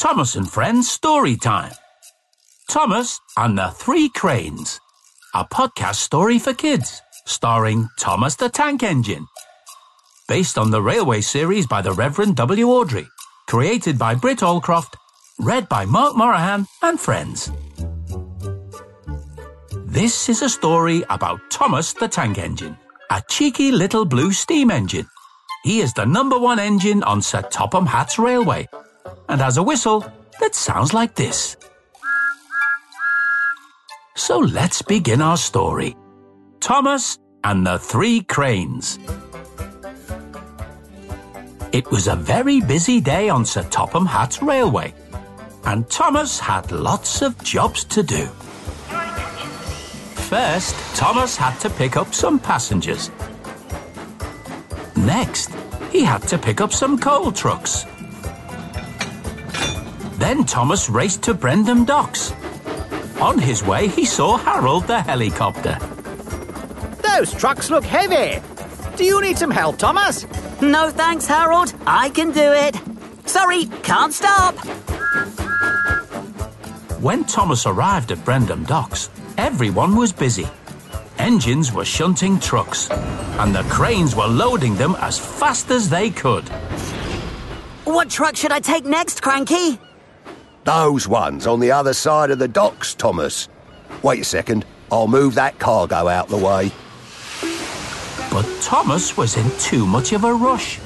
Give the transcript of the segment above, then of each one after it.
Thomas and Friends Story Time. Thomas and the Three Cranes, a podcast story for kids, starring Thomas the Tank Engine. Based on the Railway series by the Reverend W. Awdry, created by Britt Allcroft, read by Mark Moraghan and friends. This is a story about Thomas the Tank Engine, a cheeky little blue steam engine. He is the number one engine on Sir Topham Hatt's Railway and has a whistle that sounds like this. So let's begin our story. Thomas and the Three Cranes. It was a very busy day on Sir Topham Hatt's Railway, and Thomas had lots of jobs to do. First, Thomas had to pick up some passengers. Next, he had to pick up some coal trucks. Then Thomas raced to Brendam Docks. On his way, he saw Harold the helicopter. Those trucks look heavy. Do you need some help, Thomas? No thanks, Harold. I can do it. Sorry, can't stop. When Thomas arrived at Brendam Docks, everyone was busy. Engines were shunting trucks, and the cranes were loading them as fast as they could. What truck should I take next, Cranky? Those ones on the other side of the docks, Thomas. Wait a second. I'll move that cargo out the way. But Thomas was in too much of a rush.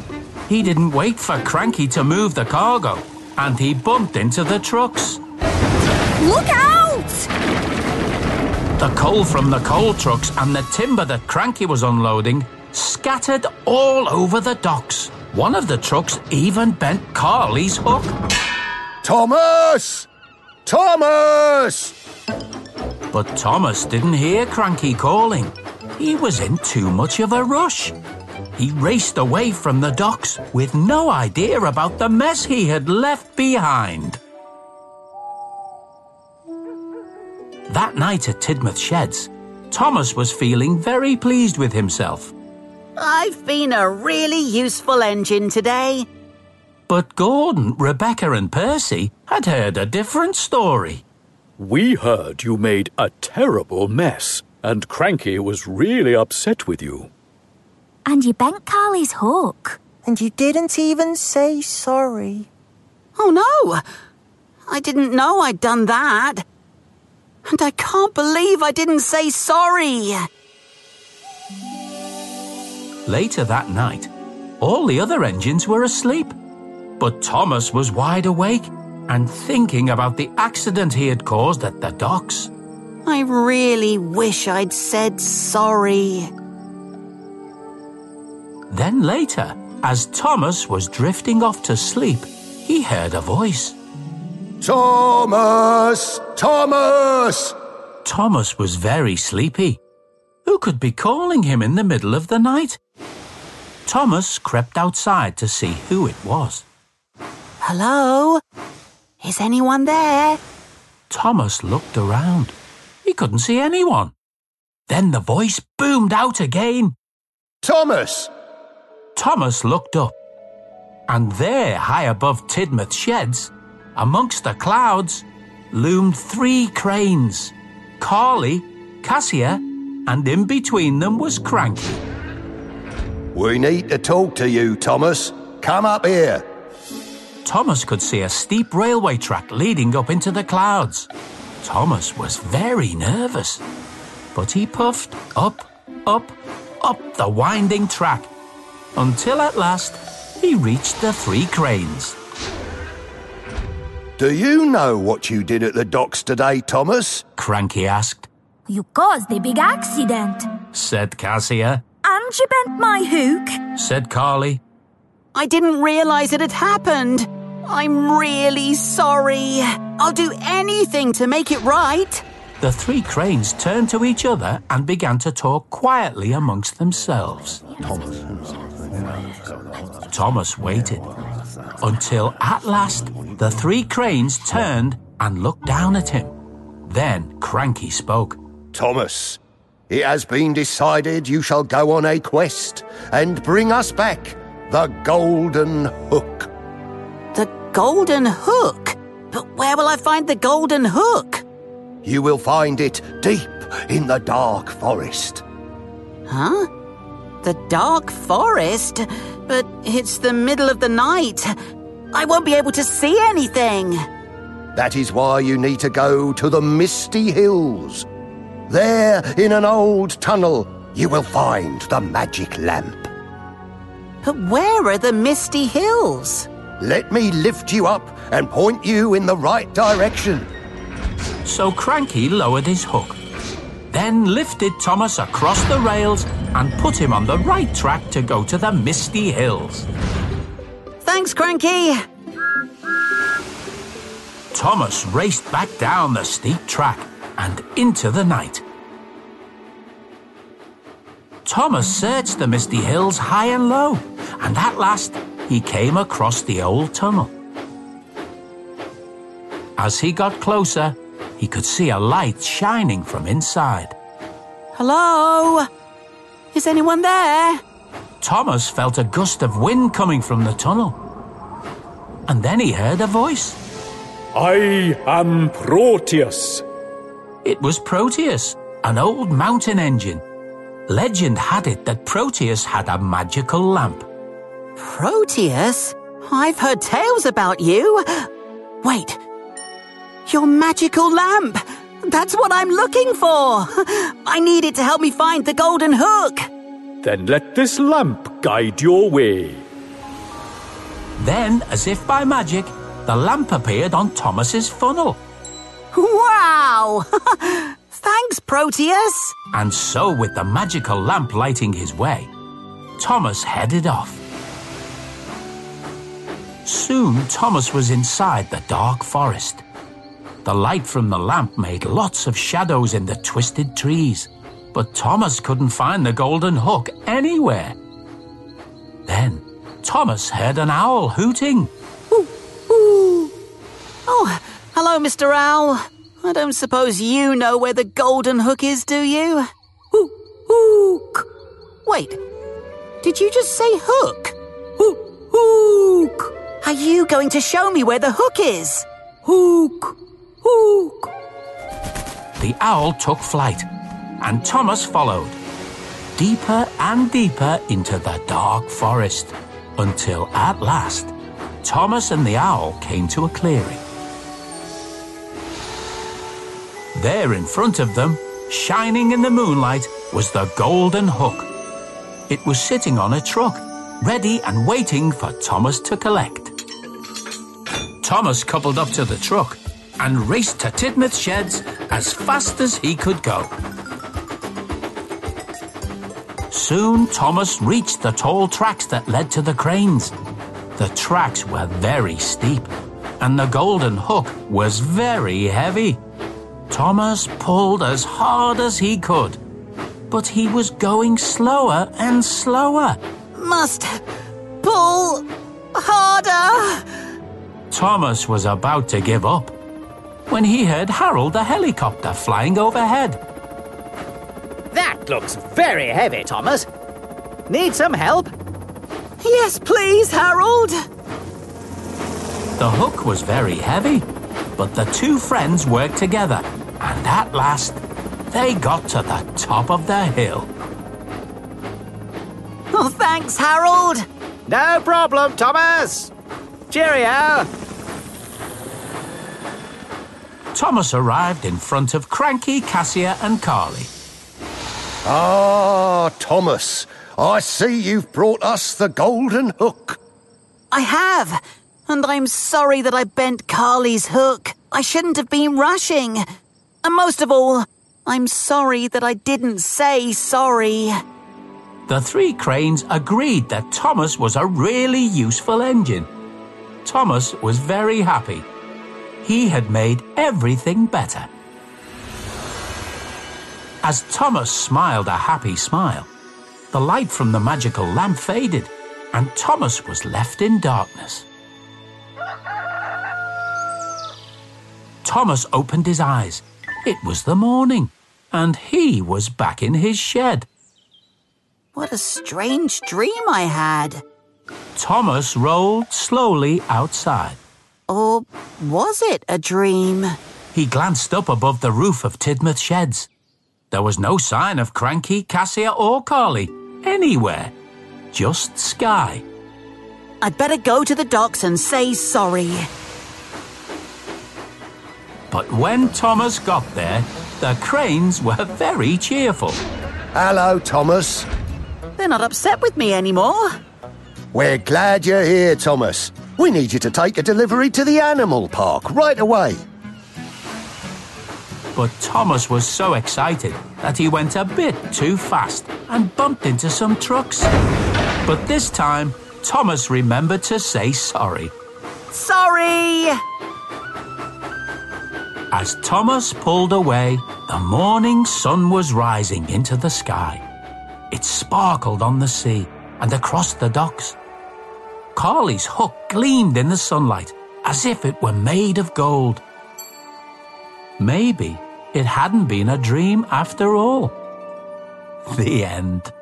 He didn't wait for Cranky to move the cargo, and he bumped into the trucks. Look out! The coal from the coal trucks and the timber that Cranky was unloading scattered all over the docks. One of the trucks even bent Carly's hook. Thomas! Thomas! But Thomas didn't hear Cranky calling. He was in too much of a rush. He raced away from the docks with no idea about the mess he had left behind. That night at Tidmouth Sheds, Thomas was feeling very pleased with himself. I've been a really useful engine today. But Gordon, Rebecca, and Percy had heard a different story. We heard you made a terrible mess, and Cranky was really upset with you. And you bent Carly's hook. And you didn't even say sorry. Oh no! I didn't know I'd done that. And I can't believe I didn't say sorry. Later that night, all the other engines were asleep. But Thomas was wide awake and thinking about the accident he had caused at the docks. I really wish I'd said sorry. Then later, as Thomas was drifting off to sleep, he heard a voice. Thomas! Thomas! Thomas was very sleepy. Who could be calling him in the middle of the night? Thomas crept outside to see who it was. Hello? Is anyone there? Thomas looked around. He couldn't see anyone. Then the voice boomed out again. Thomas! Thomas looked up. And there, high above Tidmouth Sheds, amongst the clouds, loomed three cranes Carly, Cassia, and in between them was Cranky. We need to talk to you, Thomas. Come up here. Thomas could see a steep railway track leading up into the clouds. Thomas was very nervous, but he puffed up, up, up the winding track until at last he reached the three cranes. Do you know what you did at the docks today, Thomas? Cranky asked, You caused a big accident. said Cassia, And you bent my hook. said Carly, I didn't realize it had happened. I'm really sorry. I'll do anything to make it right. The three cranes turned to each other and began to talk quietly amongst themselves. Thomas Thomas waited until at last the three cranes turned and looked down at him. Then Cranky spoke. Thomas, it has been decided you shall go on a quest and bring us back the Golden Hook. Golden hook? But where will I find the golden hook? You will find it deep in the dark forest. Huh? The dark forest? But it's the middle of the night. I won't be able to see anything. That is why you need to go to the Misty Hills. There, in an old tunnel, you will find the magic lamp. But where are the misty hills? Let me lift you up and point you in the right direction. So Cranky lowered his hook, then lifted Thomas across the rails and put him on the right track to go to the Misty Hills. Thanks, Cranky. Thomas raced back down the steep track and into the night. Thomas searched the misty hills high and low, and at last he came across the old tunnel. As he got closer, he could see a light shining from inside. Hello? Is anyone there? Thomas felt a gust of wind coming from the tunnel. And then he heard a voice. I am Proteus. It was Proteus, an old mountain engine. Legend had it that Proteus had a magical lamp. Proteus? I've heard tales about you. Wait. Your magical lamp. That's what I'm looking for. I need it to help me find the golden hook. Then let this lamp guide your way. Then, as if by magic, the lamp appeared on Thomas's funnel. Wow! Thanks, Proteus. And so, with the magical lamp lighting his way, Thomas headed off. Soon, Thomas was inside the dark forest. The light from the lamp made lots of shadows in the twisted trees, but Thomas couldn't find the golden hook anywhere. Then, Thomas heard an owl hooting. Oh, hello, Mr. Owl. I don't suppose you know where the golden hook is, do you? Hook. Wait, did you just say hook. Are you going to show me where the hook is? Hook, hook. The owl took flight, and Thomas followed, deeper and deeper into the dark forest, until at last, Thomas and the owl came to a clearing. There in front of them, shining in the moonlight, was the golden hook. It was sitting on a truck, ready and waiting for Thomas to collect. Thomas coupled up to the truck and raced to Tidmouth Sheds as fast as he could go. Soon Thomas reached the tall tracks that led to the cranes. The tracks were very steep, and the golden hook was very heavy. Thomas pulled as hard as he could, but he was going slower and slower. Must pull harder. Thomas was about to give up when he heard Harold the helicopter flying overhead. That looks very heavy, Thomas. Need some help? Yes, please, Harold. The hook was very heavy, but the two friends worked together, and at last they got to the top of the hill. Oh, thanks, Harold. No problem, Thomas. Cheerio. Thomas arrived in front of Cranky, Cassia, and Carly. Ah, Thomas, I see you've brought us the golden hook. I have. And I'm sorry that I bent Carly's hook. I shouldn't have been rushing. And most of all, I'm sorry that I didn't say sorry. The three cranes agreed that Thomas was a really useful engine. Thomas was very happy. He had made everything better. As Thomas smiled a happy smile, the light from the magical lamp faded, and Thomas was left in darkness. Thomas opened his eyes. It was the morning, and he was back in his shed. What a strange dream I had. Thomas rolled slowly outside. Or was it a dream? He glanced up above the roof of Tidmouth Sheds. There was no sign of Cranky, Cassia, or Carly anywhere. Just sky. I'd better go to the docks and say sorry. But when Thomas got there, the cranes were very cheerful. Hello, Thomas. They're not upset with me anymore. We're glad you're here, Thomas. We need you to take a delivery to the animal park right away. But Thomas was so excited that he went a bit too fast and bumped into some trucks. But this time, Thomas remembered to say sorry. Sorry! As Thomas pulled away, the morning sun was rising into the sky. It sparkled on the sea and across the docks. Carly's hook gleamed in the sunlight as if it were made of gold. Maybe it hadn't been a dream after all. The end.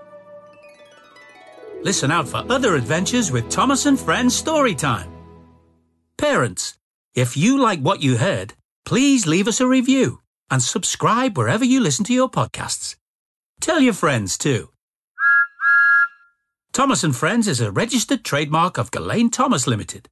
Listen out for other adventures with Thomas and Friends Storytime. Parents, if you like what you heard, please leave us a review and subscribe wherever you listen to your podcasts. Tell your friends too. Thomas and Friends is a registered trademark of Gullane Thomas Limited.